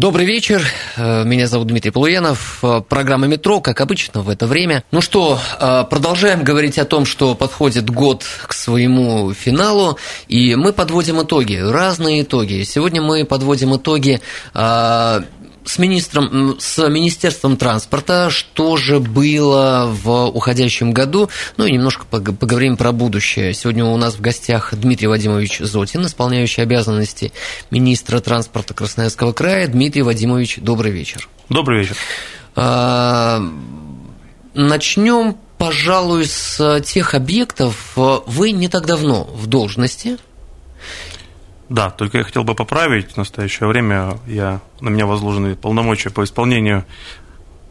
Добрый вечер, э, меня зовут Дмитрий Полуянов, э, программа «Метро», как обычно, в это время. Ну что, э, продолжаем говорить о том, что подходит год к своему финалу, и мы подводим итоги, разные итоги. Сегодня мы подводим итоги с министром, с Министерством транспорта, что же было в уходящем году, ну и немножко поговорим про будущее. Сегодня у нас в гостях Дмитрий Вадимович Зотин, исполняющий обязанности министра транспорта Красноярского края. Дмитрий Вадимович, добрый вечер. Добрый вечер. А, начнем, пожалуй, с тех объектов. Вы не так давно в должности, да, только я хотел бы поправить. В настоящее время я, на меня возложены полномочия по исполнению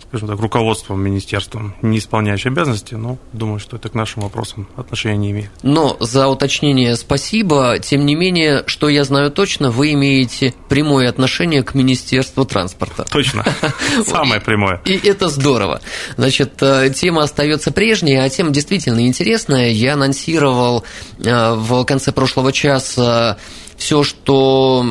скажем так, руководством министерством, не исполняющий обязанности, но думаю, что это к нашим вопросам отношения не имеет. Но за уточнение спасибо. Тем не менее, что я знаю точно, вы имеете прямое отношение к Министерству транспорта. Точно. Самое прямое. И это здорово. Значит, э, тема остается прежней, а тема действительно интересная. Я анонсировал э, в конце прошлого часа все, что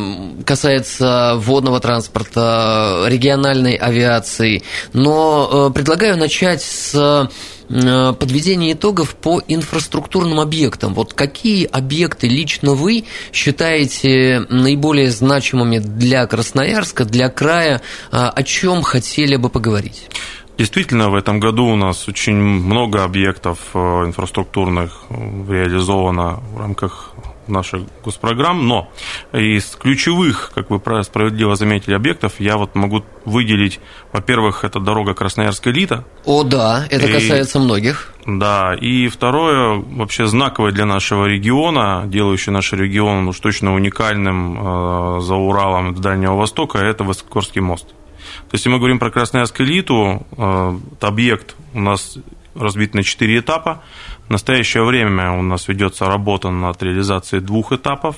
касается водного транспорта, региональной авиации. Но э, предлагаю начать с э, подведения итогов по инфраструктурным объектам. Вот какие объекты лично вы считаете наиболее значимыми для Красноярска, для края, э, о чем хотели бы поговорить? Действительно, в этом году у нас очень много объектов инфраструктурных реализовано в рамках наших госпрограмм, но из ключевых, как вы справедливо заметили, объектов я вот могу выделить, во-первых, это дорога Красноярская Лита. О, да, это и, касается многих. Да, и второе, вообще знаковое для нашего региона, делающее наш регион уж точно уникальным э, за Уралом Дальнего Востока, это Высокогорский мост. То есть, если мы говорим про Красноярскую элиту, э, объект у нас разбит на четыре этапа. В настоящее время у нас ведется работа над реализацией двух этапов.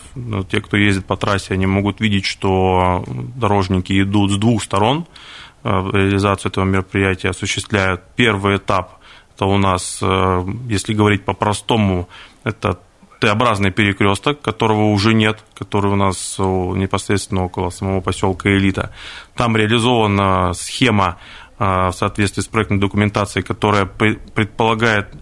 Те, кто ездит по трассе, они могут видеть, что дорожники идут с двух сторон. Э, реализацию этого мероприятия осуществляют. Первый этап – это у нас, э, если говорить по-простому, это Т-образный перекресток, которого уже нет, который у нас непосредственно около самого поселка Элита. Там реализована схема э, в соответствии с проектной документацией, которая предполагает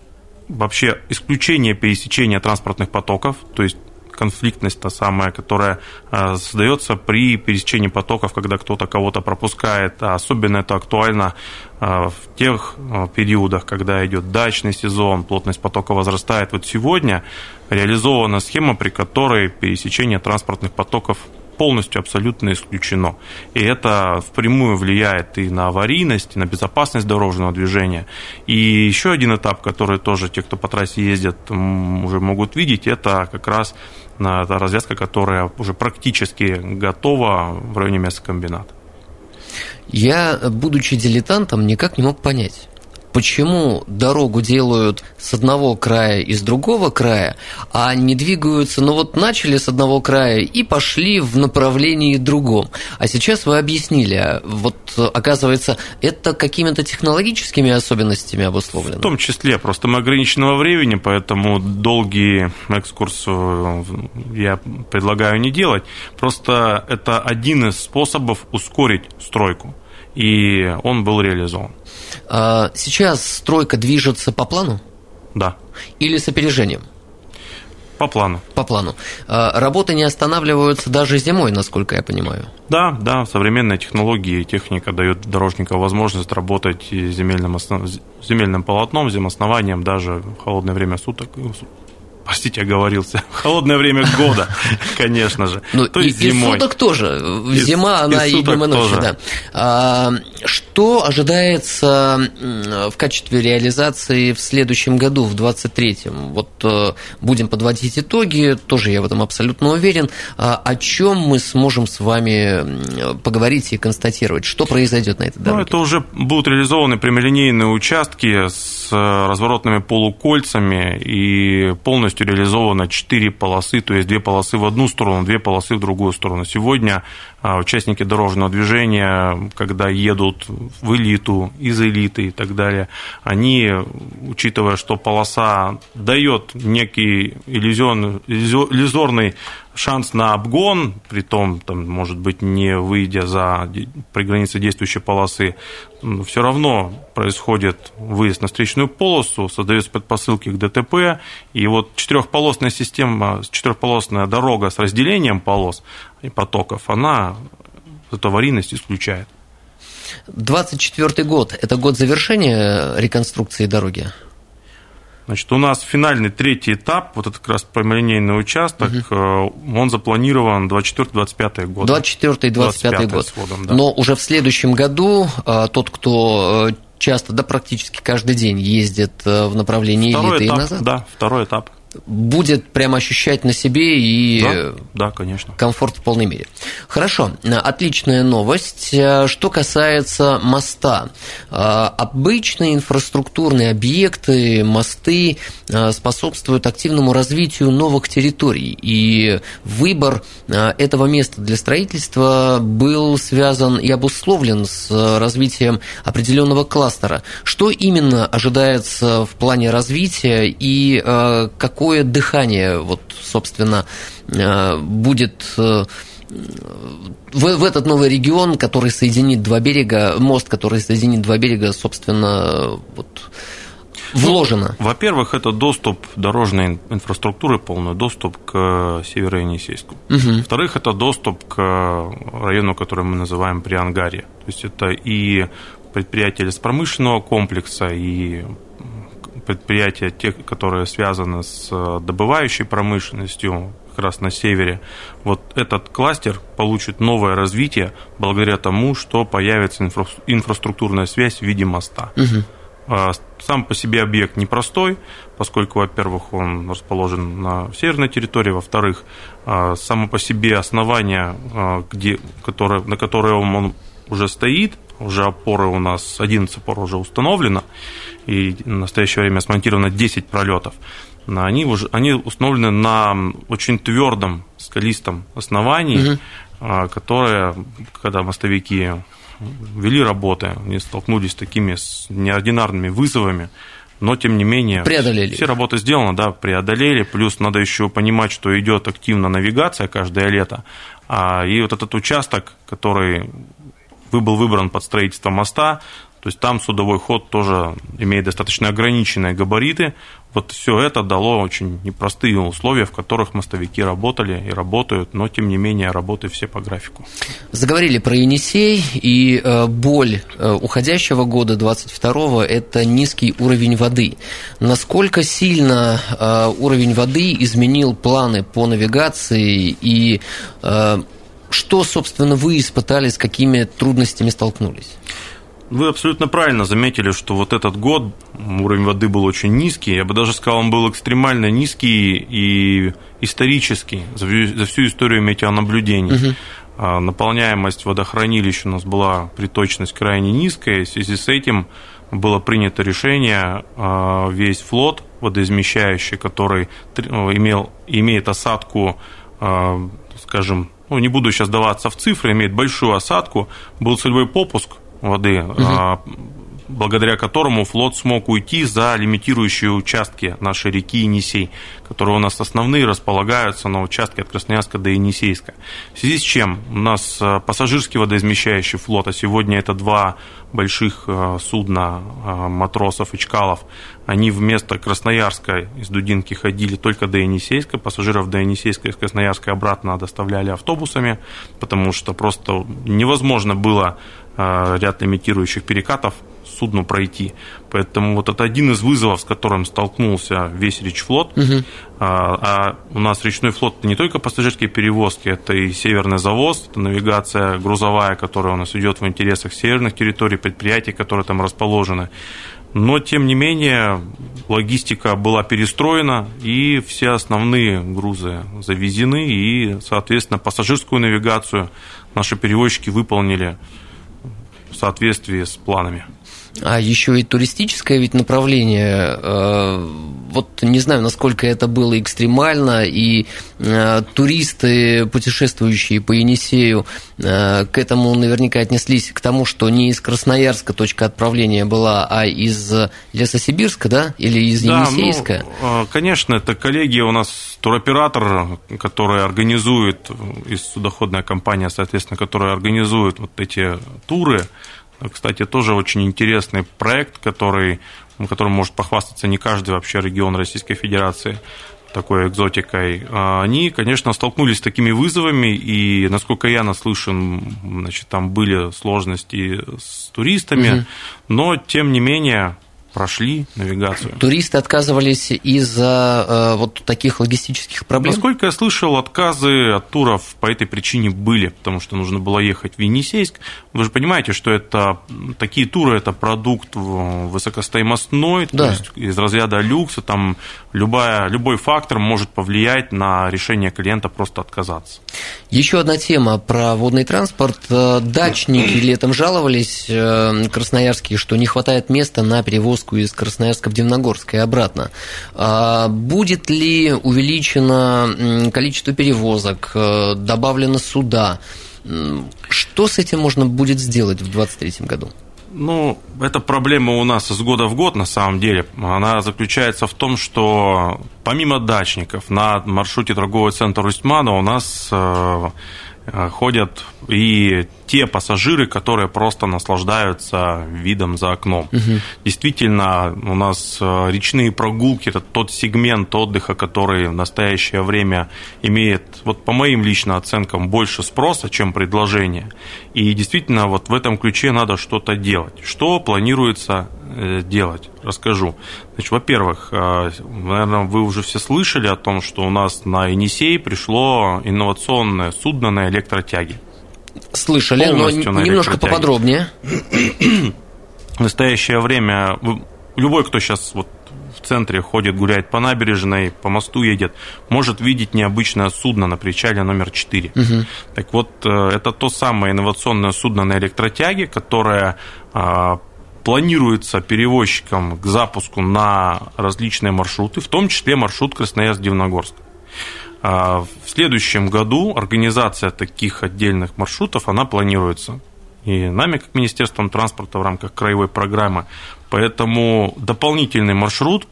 вообще исключение пересечения транспортных потоков, то есть конфликтность та самая, которая э, создается при пересечении потоков, когда кто-то кого-то пропускает. А особенно это актуально э, в тех э, периодах, когда идет дачный сезон, плотность потока возрастает. Вот сегодня реализована схема, при которой пересечение транспортных потоков полностью абсолютно исключено. И это впрямую влияет и на аварийность, и на безопасность дорожного движения. И еще один этап, который тоже те, кто по трассе ездят, уже могут видеть, это как раз та развязка, которая уже практически готова в районе мясокомбината. Я, будучи дилетантом, никак не мог понять, почему дорогу делают с одного края и с другого края, а не двигаются, ну вот начали с одного края и пошли в направлении другом. А сейчас вы объяснили, а вот оказывается, это какими-то технологическими особенностями обусловлено? В том числе, просто мы ограниченного времени, поэтому долгий экскурс э, я предлагаю не делать. Просто это один из способов ускорить стройку, и он был реализован. А, сейчас стройка движется по плану? Да. Или с опережением? По плану. По плану. А, работы не останавливаются даже зимой, насколько я понимаю. Да, да, современные технологии и техника дают дорожникам возможность работать земельным, основ... земельным полотном, земоснованием даже в холодное время суток простите, оговорился, в холодное время года, конечно же. Ну, То есть и, зимой. И суток тоже. Зима, она и, и днем, и ночью, да. А, что ожидается в качестве реализации в следующем году, в 23-м? Вот э, будем подводить итоги, тоже я в этом абсолютно уверен. А, о чем мы сможем с вами поговорить и констатировать? Что произойдет на этой дороге? Ну, это уже будут реализованы прямолинейные участки с э, разворотными полукольцами и полностью реализовано 4 полосы, то есть 2 полосы в одну сторону, 2 полосы в другую сторону. Сегодня участники дорожного движения, когда едут в элиту, из элиты и так далее, они, учитывая, что полоса дает некий иллюзорный, иллюзорный шанс на обгон, при том, там, может быть, не выйдя за при границе действующей полосы, все равно происходит выезд на встречную полосу, создаются предпосылки к ДТП, и вот четырехполосная система, четырехполосная дорога с разделением полос и потоков, она эту аварийность исключает. 24 год – это год завершения реконструкции дороги? Значит, у нас финальный третий этап, вот этот как раз прямолинейный участок, угу. он запланирован 24-25 год. 24-25 год. Сводом, да. Но уже в следующем году а, тот, кто э, часто, да, практически каждый день ездит в направлении второй элиты этап, и назад. Да, второй этап будет прямо ощущать на себе и да, да, конечно. комфорт в полной мере. Хорошо, отличная новость. Что касается моста. Обычные инфраструктурные объекты, мосты способствуют активному развитию новых территорий. И выбор этого места для строительства был связан и обусловлен с развитием определенного кластера. Что именно ожидается в плане развития и как какое дыхание, вот, собственно, э, будет э, в, в этот новый регион, который соединит два берега, мост, который соединит два берега, собственно, вот, вложено? Ну, во-первых, это доступ дорожной инфраструктуры, полный доступ к Северо-Енисейску. Угу. Во-вторых, это доступ к району, который мы называем Приангария. То есть это и предприятия леспромышленного комплекса, и предприятия, те, которые связаны с э, добывающей промышленностью, как раз на севере, вот этот кластер получит новое развитие благодаря тому, что появится инфра инфраструктурная связь в виде моста. Угу. Сам по себе объект непростой, поскольку, во-первых, он расположен на северной территории, во-вторых, а, само по себе основание, а, где, которое, на которое он уже стоит, уже опоры у нас, 11 опор уже установлено, и в настоящее время смонтировано 10 пролетов. Они, уже, они установлены на очень твердом скалистом основании, угу. которое, когда мостовики вели работы, они столкнулись с такими с неординарными вызовами, но тем не менее преодолели. Все работы сделаны, да, преодолели. Плюс надо еще понимать, что идет активно навигация каждое лето. А, и вот этот участок, который был выбран под строительство моста, то есть там судовой ход тоже имеет достаточно ограниченные габариты. Вот все это дало очень непростые условия, в которых мостовики работали и работают, но тем не менее работы все по графику. Заговорили про Енисей, и э, боль э, уходящего года, 22-го, это низкий уровень воды. Насколько сильно э, уровень воды изменил планы по навигации и что, собственно, вы испытали, с какими трудностями столкнулись? Вы абсолютно правильно заметили, что вот этот год уровень воды был очень низкий. Я бы даже сказал, он был экстремально низкий и исторический за всю историю метеонаблюдений. Угу. Наполняемость водохранилищ у нас была приточность крайне низкая. В связи с этим было принято решение а, весь флот водоизмещающий, который имел, имеет осадку, а, скажем, ну, не буду сейчас даваться в цифры, имеет большую осадку, был целевой попуск воды, угу. Благодаря которому флот смог уйти за лимитирующие участки нашей реки Енисей, которые у нас основные располагаются на участке от Красноярска до Енисейска. В связи с чем у нас а, пассажирский водоизмещающий флот, а сегодня это два больших а, судна матросов и чкалов, они вместо Красноярска из Дудинки ходили только до Енисейска, пассажиров до Енисейска из Красноярска обратно доставляли автобусами, потому что просто невозможно было Э, ряд имитирующих перекатов судну пройти. Поэтому вот это один из вызовов, с которым столкнулся весь речфлот. Угу. А, а у нас речной флот это не только пассажирские перевозки, это и северный завоз, это навигация грузовая, которая у нас идет в интересах северных территорий, предприятий, которые там расположены. Но, тем не менее, логистика была перестроена, и все основные грузы завезены, и, соответственно, пассажирскую навигацию наши перевозчики выполнили в соответствии с планами. А еще и туристическое ведь направление. Э, вот не знаю, насколько это было экстремально, и э, туристы, путешествующие по Енисею, э, к этому наверняка отнеслись к тому, что не из Красноярска точка отправления была, а из Лесосибирска, да, или из да, Енисейска? Ну, конечно, это коллеги у нас туроператор, который организует, из судоходная компания, соответственно, которая организует вот эти туры, кстати, тоже очень интересный проект, который, которым может похвастаться не каждый вообще регион Российской Федерации такой экзотикой, а они, конечно, столкнулись с такими вызовами, и, насколько я наслышан, значит, там были сложности с туристами, угу. но, тем не менее, прошли навигацию. Туристы отказывались из-за э, вот таких логистических проблем? Насколько я слышал, отказы от туров по этой причине были, потому что нужно было ехать в Енисейск. Вы же понимаете, что это такие туры – это продукт высокостоимостной, да. то есть из разряда люкса, там любая, любой фактор может повлиять на решение клиента просто отказаться. Еще одна тема про водный транспорт. Э, дачники летом жаловались, э, красноярские, что не хватает места на перевозку из Красноярска в Дивногорск и обратно. А будет ли увеличено количество перевозок, э, добавлено суда? Что с этим можно будет сделать в 2023 году? Ну, эта проблема у нас из года в год, на самом деле. Она заключается в том, что помимо дачников на маршруте торгового центра Рустьмана у нас Э, ходят и те пассажиры, которые просто наслаждаются видом за окном. Угу. Действительно, у нас э, речные прогулки это тот сегмент отдыха, который в настоящее время имеет, вот по моим личным оценкам, больше спроса, чем предложения. И действительно, вот в этом ключе надо что-то делать. Что планируется Э, делать? Расскажу. Значит, во-первых, э, наверное, вы уже все слышали о том, что у нас на Енисей пришло инновационное судно на электротяге. Слышали, но немножко поподробнее. В настоящее время любой, кто сейчас вот в центре ходит, гуляет по набережной, по мосту едет, может видеть необычное судно на причале номер 4. Угу. Так вот, э, это то самое инновационное судно на электротяге, которое планируется перевозчикам к запуску на различные маршруты, в том числе маршрут Красноярск-Дивногорск. А, в следующем году организация таких отдельных маршрутов, она планируется и нами, как Министерством транспорта в рамках краевой программы. Поэтому дополнительный маршрут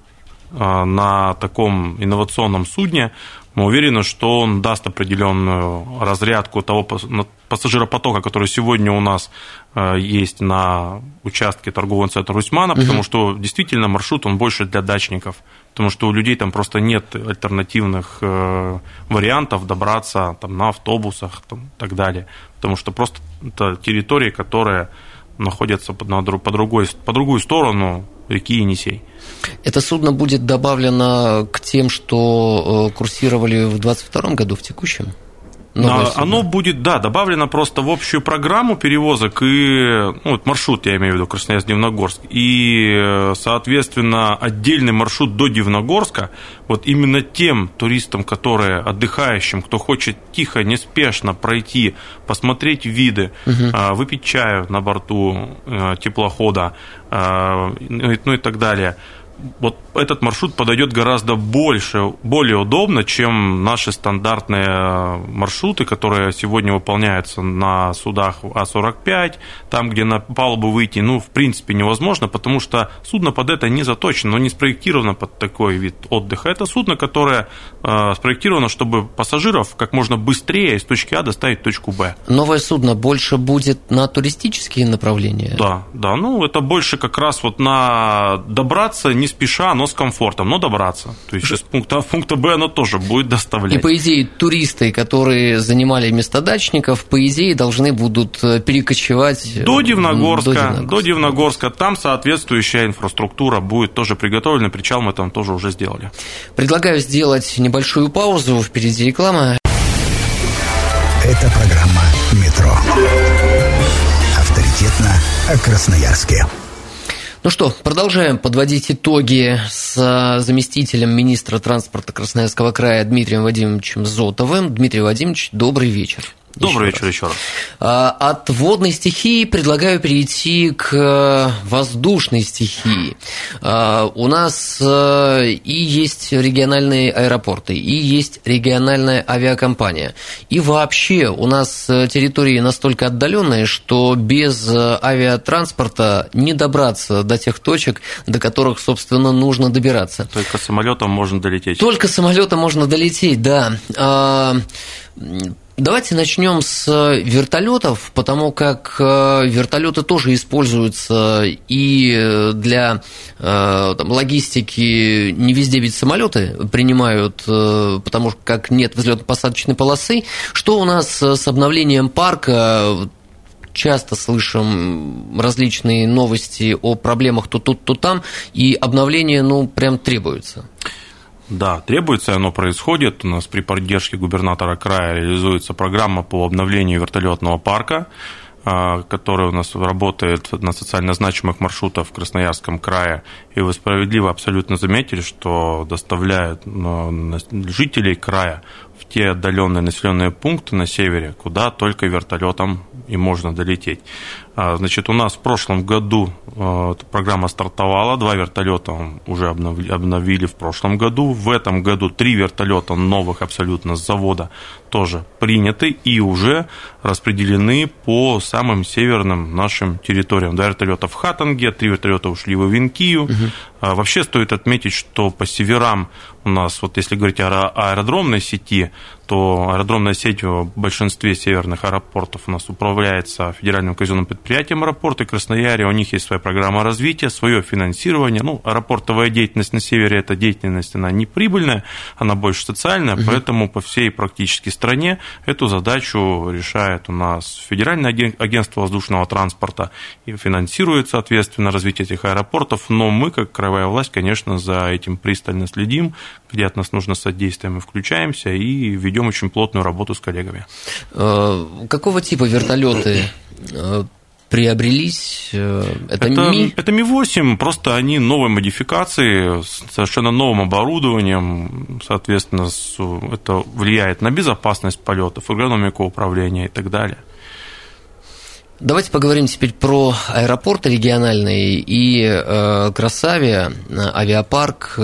на таком инновационном судне мы уверены, что он даст определенную разрядку того пассажиропотока, который сегодня у нас э, есть на участке торгового центра Русьмана, угу. потому что действительно маршрут он больше для дачников, потому что у людей там просто нет альтернативных э, вариантов добраться там, на автобусах и так далее, потому что просто это территории, которые находятся по, на, по, другой, по другую сторону реки Енисей. Это судно будет добавлено к тем, что э, курсировали в 2022 году, в текущем? Новое Оно будет, да, добавлено просто в общую программу перевозок и ну, вот маршрут, я имею в виду, Красноярск-Дивногорск, и, соответственно, отдельный маршрут до Дивногорска, вот именно тем туристам, которые отдыхающим, кто хочет тихо, неспешно пройти, посмотреть виды, угу. выпить чаю на борту э, теплохода, а, ну, ну и так далее – вот этот маршрут подойдет гораздо больше, более удобно, чем наши стандартные маршруты, которые сегодня выполняются на судах А-45, там, где на палубу выйти, ну, в принципе, невозможно, потому что судно под это не заточено, но не спроектировано под такой вид отдыха. Это судно, которое э, спроектировано, чтобы пассажиров как можно быстрее из точки А доставить в точку Б. Новое судно больше будет на туристические направления? Да, да, ну, это больше как раз вот на добраться не не спеша, но с комфортом, но добраться. То есть из пункта А в пункт Б оно тоже будет доставлять. И по идее туристы, которые занимали места дачников, по идее должны будут э, перекочевать до Дивногорска, до Дивногорска. До Дивногорска. Там соответствующая инфраструктура будет тоже приготовлена, причал мы там тоже уже сделали. Предлагаю сделать небольшую паузу, впереди реклама. Это программа «Метро». Авторитетно о Красноярске. Ну что, продолжаем подводить итоги с заместителем министра транспорта Красноярского края Дмитрием Вадимовичем Зотовым. Дмитрий Вадимович, добрый вечер. Добрый вечер еще раз. А, от водной стихии предлагаю перейти к э, воздушной стихии. А, у нас э, и есть региональные аэропорты, и есть региональная авиакомпания. И вообще у нас э, территории настолько отдаленные, что без авиатранспорта не добраться до тех точек, до которых, собственно, нужно добираться. Только самолетом можно долететь. Только самолетом можно долететь, да а, Давайте начнем с вертолетов, потому как э, вертолеты тоже используются и для э, там, логистики. Не везде ведь самолеты принимают, э, потому как нет взлетно-посадочной полосы. Что у нас с обновлением парка? часто слышим различные новости о проблемах то тут, то там, и обновление, ну, прям требуется. Да, требуется, оно происходит. У нас при поддержке губернатора края реализуется программа по обновлению вертолетного парка, а, который у нас работает на социально значимых маршрутах в Красноярском крае. И вы справедливо абсолютно заметили, что доставляют ну, жителей края в те отдаленные населенные пункты на севере, куда только вертолетом и можно долететь. А, значит, у нас в прошлом году э, программа стартовала, два вертолета уже обновили в прошлом году. В этом году три вертолета новых абсолютно с завода тоже приняты и уже распределены по самым северным нашим территориям. Два вертолета в Хатанге, три вертолета ушли в Ивенкию. Угу. Вообще стоит отметить, что по северам у нас, вот если говорить о аэродромной сети, то аэродромная сеть в большинстве северных аэропортов у нас управляется федеральным казенным предприятием аэропорта Красноярья. У них есть своя программа развития, свое финансирование. Ну, аэропортовая деятельность на севере – это деятельность, она не прибыльная, она больше социальная, угу. поэтому по всей практически стране эту задачу решает у нас Федеральное агентство воздушного транспорта и финансирует, соответственно, развитие этих аэропортов. Но мы, как краевая власть, конечно, за этим пристально следим, где от нас нужно содействие, мы включаемся и ведем очень плотную работу с коллегами. Э, какого типа вертолеты э, приобрелись? Э, это, это, Ми? это Ми-8, просто они новой модификации, с совершенно новым оборудованием, соответственно, это влияет на безопасность полетов, эргономику управления и так далее. Давайте поговорим теперь про аэропорты региональные и э, Красавия, авиапарк.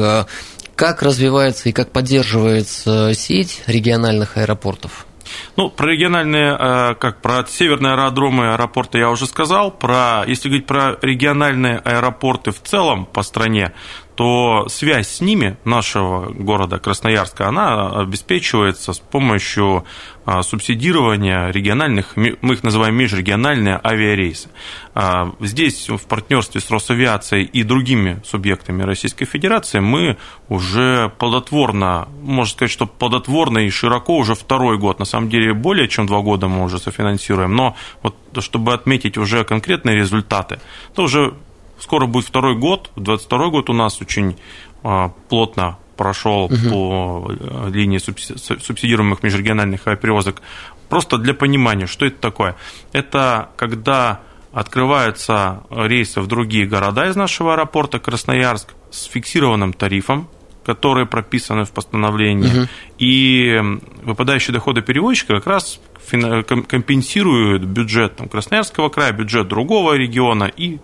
Как развивается и как поддерживается сеть региональных аэропортов? Ну, про региональные, э, как про северные аэродромы аэропорты я уже сказал. Про, если говорить про региональные аэропорты в целом по стране, то связь с ними нашего города Красноярска, она обеспечивается с помощью а, субсидирования региональных, мы их называем межрегиональные авиарейсы. А, здесь в партнерстве с Росавиацией и другими субъектами Российской Федерации мы уже плодотворно, можно сказать, что плодотворно и широко уже второй год, на самом деле более чем два года мы уже софинансируем, но вот чтобы отметить уже конкретные результаты, то уже скоро будет второй год, 22 год у нас очень а, плотно прошел угу. по э, линии субсидируемых межрегиональных авиаперевозок. Просто для понимания, что это такое. Это когда открываются рейсы в другие города из нашего аэропорта Красноярск с фиксированным тарифом, которые прописаны в постановлении, угу. и выпадающие доходы перевозчика как раз компенсируют бюджет там, Красноярского края, бюджет другого региона и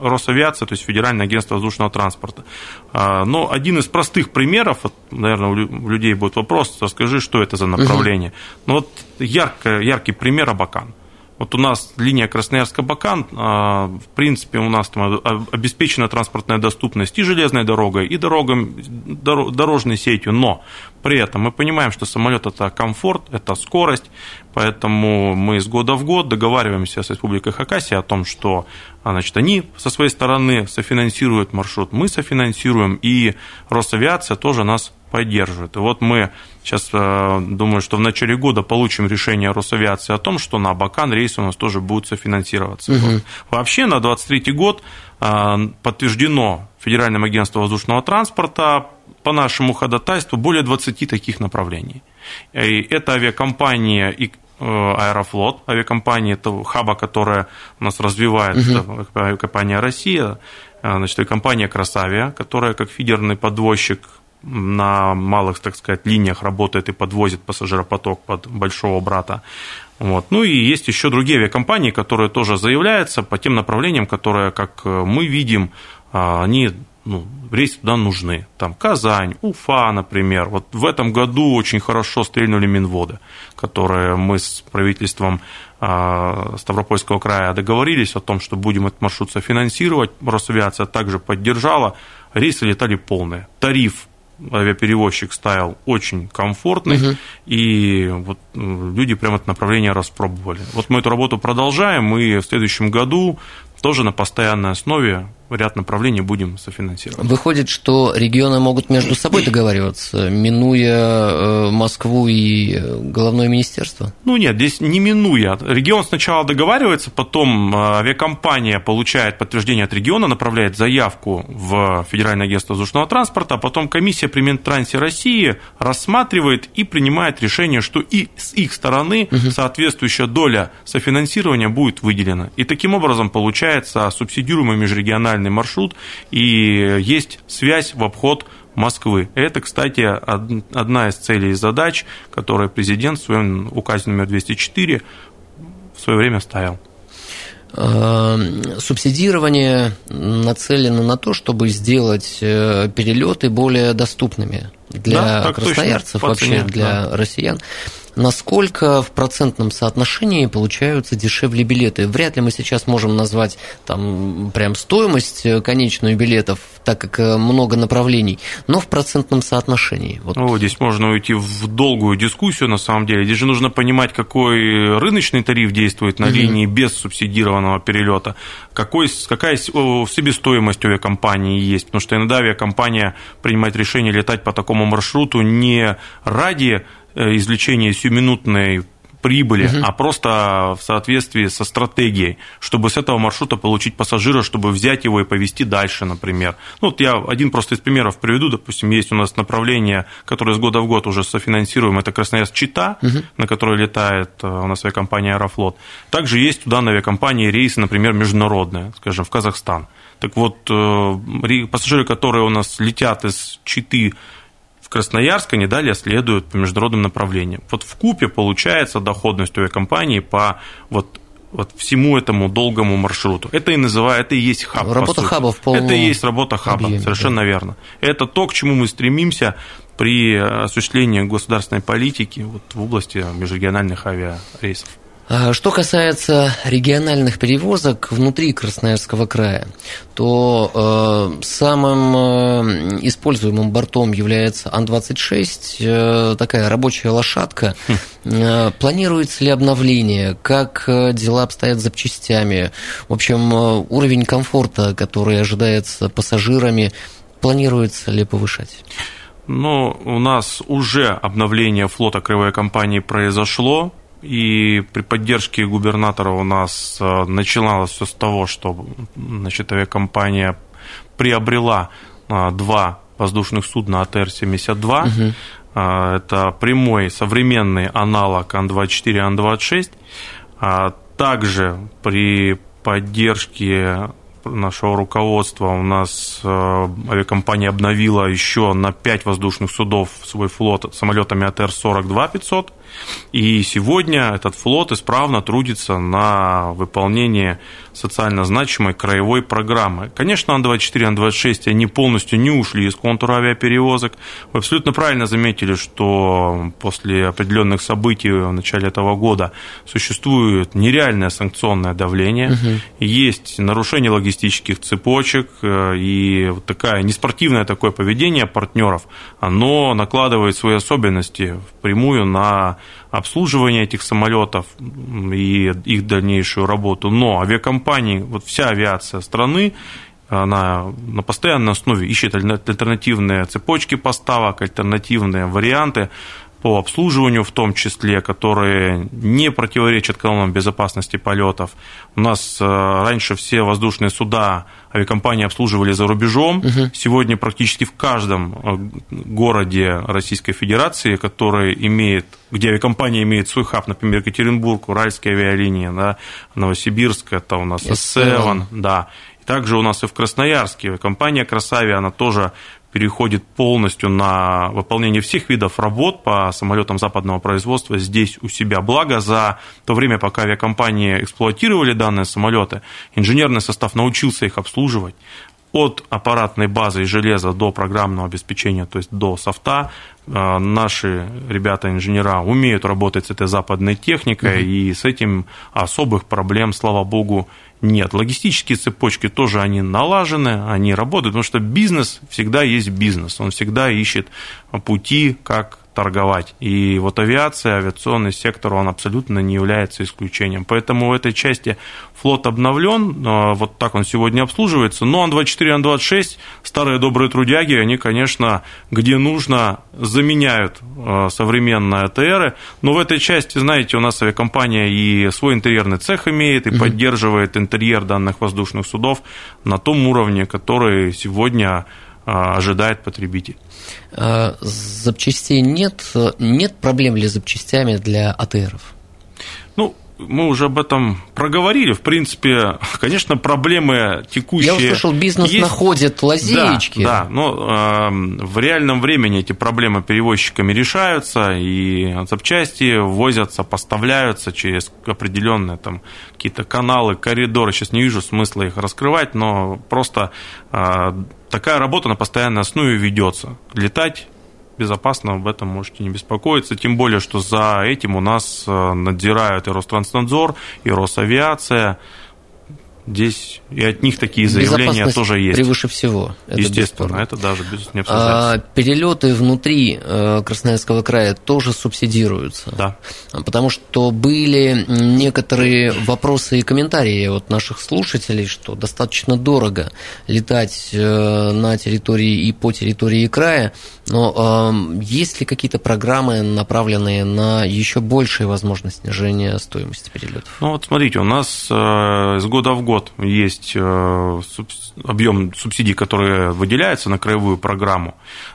Росавиация, то есть Федеральное агентство воздушного транспорта. А, но один из простых примеров, наверное, у людей будет вопрос, расскажи, что это за направление. Угу. Ну вот ярко, яркий пример Абакан. Вот у нас линия Красноярск-Абакан, а, в принципе, у нас там обеспечена транспортная доступность и железной дорогой, и дорогам, дорожной сетью, но при этом мы понимаем, что самолет это комфорт, это скорость, поэтому мы из года в год договариваемся с Республикой Хакасия о том, что значит, они со своей стороны софинансируют маршрут, мы софинансируем, и Росавиация тоже нас поддерживает. И вот мы сейчас, э, думаю, что в начале года получим решение Росавиации о том, что на Абакан рейсы у нас тоже будут софинансироваться. Угу. Вообще на 2023 год э, подтверждено Федеральным агентством воздушного транспорта по нашему ходатайству более 20 таких направлений. И это авиакомпания и э, Аэрофлот, авиакомпания, это хаба, которая у нас развивает, угу. авиакомпания «Россия», значит, авиакомпания «Красавия», которая как фидерный подвозчик на малых, так сказать, линиях работает и подвозит пассажиропоток под большого брата. Вот. Ну и есть еще другие авиакомпании, которые тоже заявляются по тем направлениям, которые, как мы видим, а, они ну, рейсы туда нужны. Там Казань, Уфа, например. Вот в этом году очень хорошо стрельнули Минводы, которые мы с правительством а, Ставропольского края договорились о том, что будем этот маршрут софинансировать. Росавиация также поддержала. Рейсы летали полные. Тариф авиаперевозчик ставил очень комфортный, угу. и вот э, люди прямо это направление распробовали. Вот мы эту работу продолжаем, и в следующем году тоже на постоянной основе ряд направлений будем софинансировать. Выходит, что регионы могут между собой договариваться, минуя э, Москву и головное министерство? Ну нет, здесь не минуя. Регион сначала договаривается, потом э, авиакомпания получает подтверждение от региона, направляет заявку в Федеральное агентство воздушного транспорта, а потом комиссия при Минтрансе России рассматривает и принимает решение, что и с их стороны угу. соответствующая доля софинансирования будет выделена. И таким образом получается субсидируемый межрегиональный региональный маршрут, и есть связь в обход Москвы. Это, кстати, одна из целей и задач, которые президент в своем указе номер 204 в свое время ставил. Э, субсидирование нацелено на то, чтобы сделать э, перелеты более доступными для да, красноярцев, вообще для да. россиян насколько в процентном соотношении получаются дешевле билеты. Вряд ли мы сейчас можем назвать там прям стоимость э, конечную билетов, так как э, много направлений, но в процентном соотношении. Вот. Ну, здесь можно уйти в долгую дискуссию, на самом деле. Здесь же нужно понимать, какой рыночный тариф действует на угу. линии без субсидированного перелета, какой, какая себестоимость авиакомпании есть, потому что иногда авиакомпания принимает решение летать по такому маршруту не ради Э, извлечения сиюминутной прибыли, угу. а просто в соответствии со стратегией, чтобы с этого маршрута получить пассажира, чтобы взять его и повезти дальше, например. Ну, вот я один просто из примеров приведу. Допустим, есть у нас направление, которое с года в год уже софинансируем, это Красноярск-Чита, угу. на которой летает э, у нас авиакомпания «Аэрофлот». Также есть у данной авиакомпании рейсы, например, международные, скажем, в Казахстан. Так вот, э, пассажиры, которые у нас летят из Читы Красноярск, они далее следуют по международным направлениям. Вот в купе получается доходность у авиакомпании по вот вот всему этому долгому маршруту. Это и называют, это и есть хаб. Работа хаба в полном Это и есть работа хаба, объеме, совершенно да. верно. Это то, к чему мы стремимся при осуществлении государственной политики вот, в области межрегиональных авиарейсов. А что касается региональных перевозок внутри Красноярского края, то э, самым э, используемым бортом является Ан-26, э, такая рабочая лошадка. Хм. Э, планируется ли обновление? Как э, дела обстоят с запчастями? В общем, э, уровень комфорта, который ожидается пассажирами, планируется ли повышать? Ну, у нас уже обновление флота краевой компании произошло и при поддержке губернатора у нас э, начиналось все с того, что значит, авиакомпания приобрела э, два воздушных судна АТР-72. Угу. Это прямой современный аналог Ан-24 Ан-26. Также при поддержке нашего руководства у нас авиакомпания обновила еще на 5 воздушных судов свой флот самолетами АТР-42 500 И сегодня этот флот исправно трудится на выполнение социально значимой краевой программы. Конечно, Ан-24, Ан-26, они полностью не ушли из контура авиаперевозок. Вы абсолютно правильно заметили, что после определенных событий в начале этого года существует нереальное санкционное давление, угу. есть нарушение логистических цепочек, э, и такая неспортивное такое поведение партнеров, оно накладывает свои особенности впрямую на обслуживание этих самолетов и их дальнейшую работу. Но авиакомпании, вот вся авиация страны, она на постоянной основе ищет альтернативные цепочки поставок, альтернативные варианты по обслуживанию в том числе, которые не противоречат канонам безопасности полетов. У нас э, раньше все воздушные суда авиакомпании обслуживали за рубежом. Угу. Сегодня практически в каждом э, городе Российской Федерации, который имеет, где авиакомпания имеет свой хаб, например, Екатеринбург, Уральская авиалиния, да, Новосибирск, это у нас Севан, да. Также у нас и в Красноярске компания Красавия, она тоже переходит полностью на выполнение всех видов работ по самолетам западного производства здесь у себя. Благо, за то время, пока авиакомпании эксплуатировали данные самолеты, инженерный состав научился их обслуживать от аппаратной базы и железа до программного обеспечения, то есть до софта, э, наши ребята-инженера умеют работать с этой западной техникой, угу. и с этим особых проблем, слава богу, нет. Логистические цепочки тоже они налажены, они работают, потому что бизнес всегда есть бизнес, он всегда ищет пути, как торговать. И вот авиация, авиационный сектор, он абсолютно не является исключением. Поэтому в этой части флот обновлен, а, вот так он сегодня обслуживается. Но Ан-24, Ан-26, старые добрые трудяги, они, конечно, где нужно, заменяют а, современные АТРы. Но в этой части, знаете, у нас авиакомпания и свой интерьерный цех имеет, и угу. поддерживает интерьер данных воздушных судов на том уровне, который сегодня ожидает потребитель. А, запчастей нет. Нет проблем ли с запчастями для АТРов? Мы уже об этом проговорили. В принципе, конечно, проблемы текущие. Я услышал, бизнес есть. находит лазеечки. Да, да но э, в реальном времени эти проблемы перевозчиками решаются, и запчасти возятся, поставляются через определенные там какие-то каналы, коридоры. Сейчас не вижу смысла их раскрывать, но просто э, такая работа на постоянной основе ведется. Летать безопасно, об этом можете не беспокоиться. Тем более, что за этим у нас э, надзирают и Ространснадзор, и Росавиация. Здесь и от них такие заявления тоже есть. превыше всего. Это Естественно, это даже без, не А перелеты внутри э, Красноярского края тоже субсидируются. Да. Потому что были некоторые вопросы и комментарии от наших слушателей, что достаточно дорого летать э, на территории и по территории края. Но э, есть ли какие-то программы, направленные на еще большие возможности снижения стоимости перелетов? Ну вот смотрите, у нас из года в год есть есть э, объем субсидий, которые выделяются на краевую программу.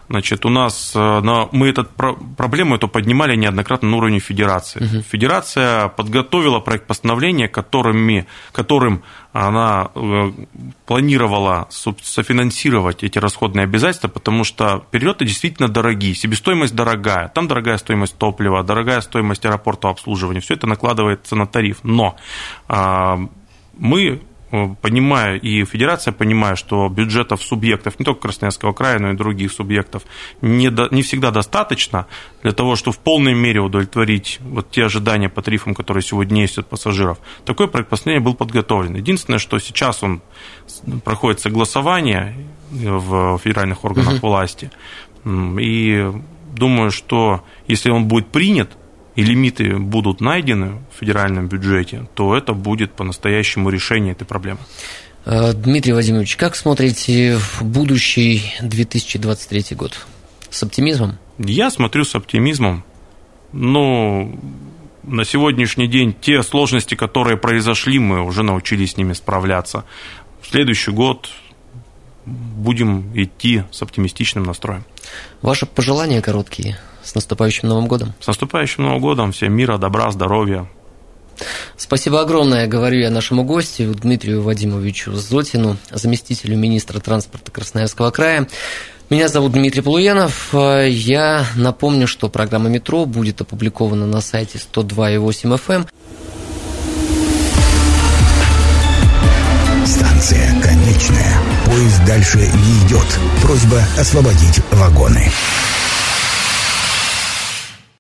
Значит, у нас э, мы эту проблему эту поднимали неоднократно на уровне федерации. Угу. Федерация подготовила проект постановления, которыми, которым она э, планировала софинансировать эти расходные обязательства, потому что перелеты действительно дорогие, себестоимость дорогая, там дорогая стоимость топлива, дорогая стоимость аэропорта обслуживания, все это накладывается на тариф. Но мы Э, понимая, и федерация понимая, что бюджетов субъектов, не только Красноярского края, но и других субъектов, не, до, не всегда достаточно для того, чтобы в полной мере удовлетворить вот те ожидания по тарифам, которые сегодня есть от пассажиров. Такой проект постановления был подготовлен. Единственное, что сейчас он проходит согласование в федеральных органах угу. власти, и думаю, что если он будет принят, и лимиты будут найдены в федеральном бюджете, то это будет по-настоящему решение этой проблемы. Э, Дмитрий Владимирович, как смотрите в будущий 2023 год? С оптимизмом? Я смотрю с оптимизмом. Но на сегодняшний день те сложности, которые произошли, мы уже научились с ними справляться. В следующий год будем идти с оптимистичным настроем. Ваши пожелания короткие – с наступающим Новым годом. С наступающим Новым годом. Всем мира, добра, здоровья. Спасибо огромное, говорю я нашему гостю Дмитрию Вадимовичу Зотину, заместителю министра транспорта Красноярского края. Меня зовут Дмитрий Полуянов. Я напомню, что программа «Метро» будет опубликована на сайте 102,8 FM. Эм. Станция конечная. Поезд дальше не идет. Просьба освободить вагоны.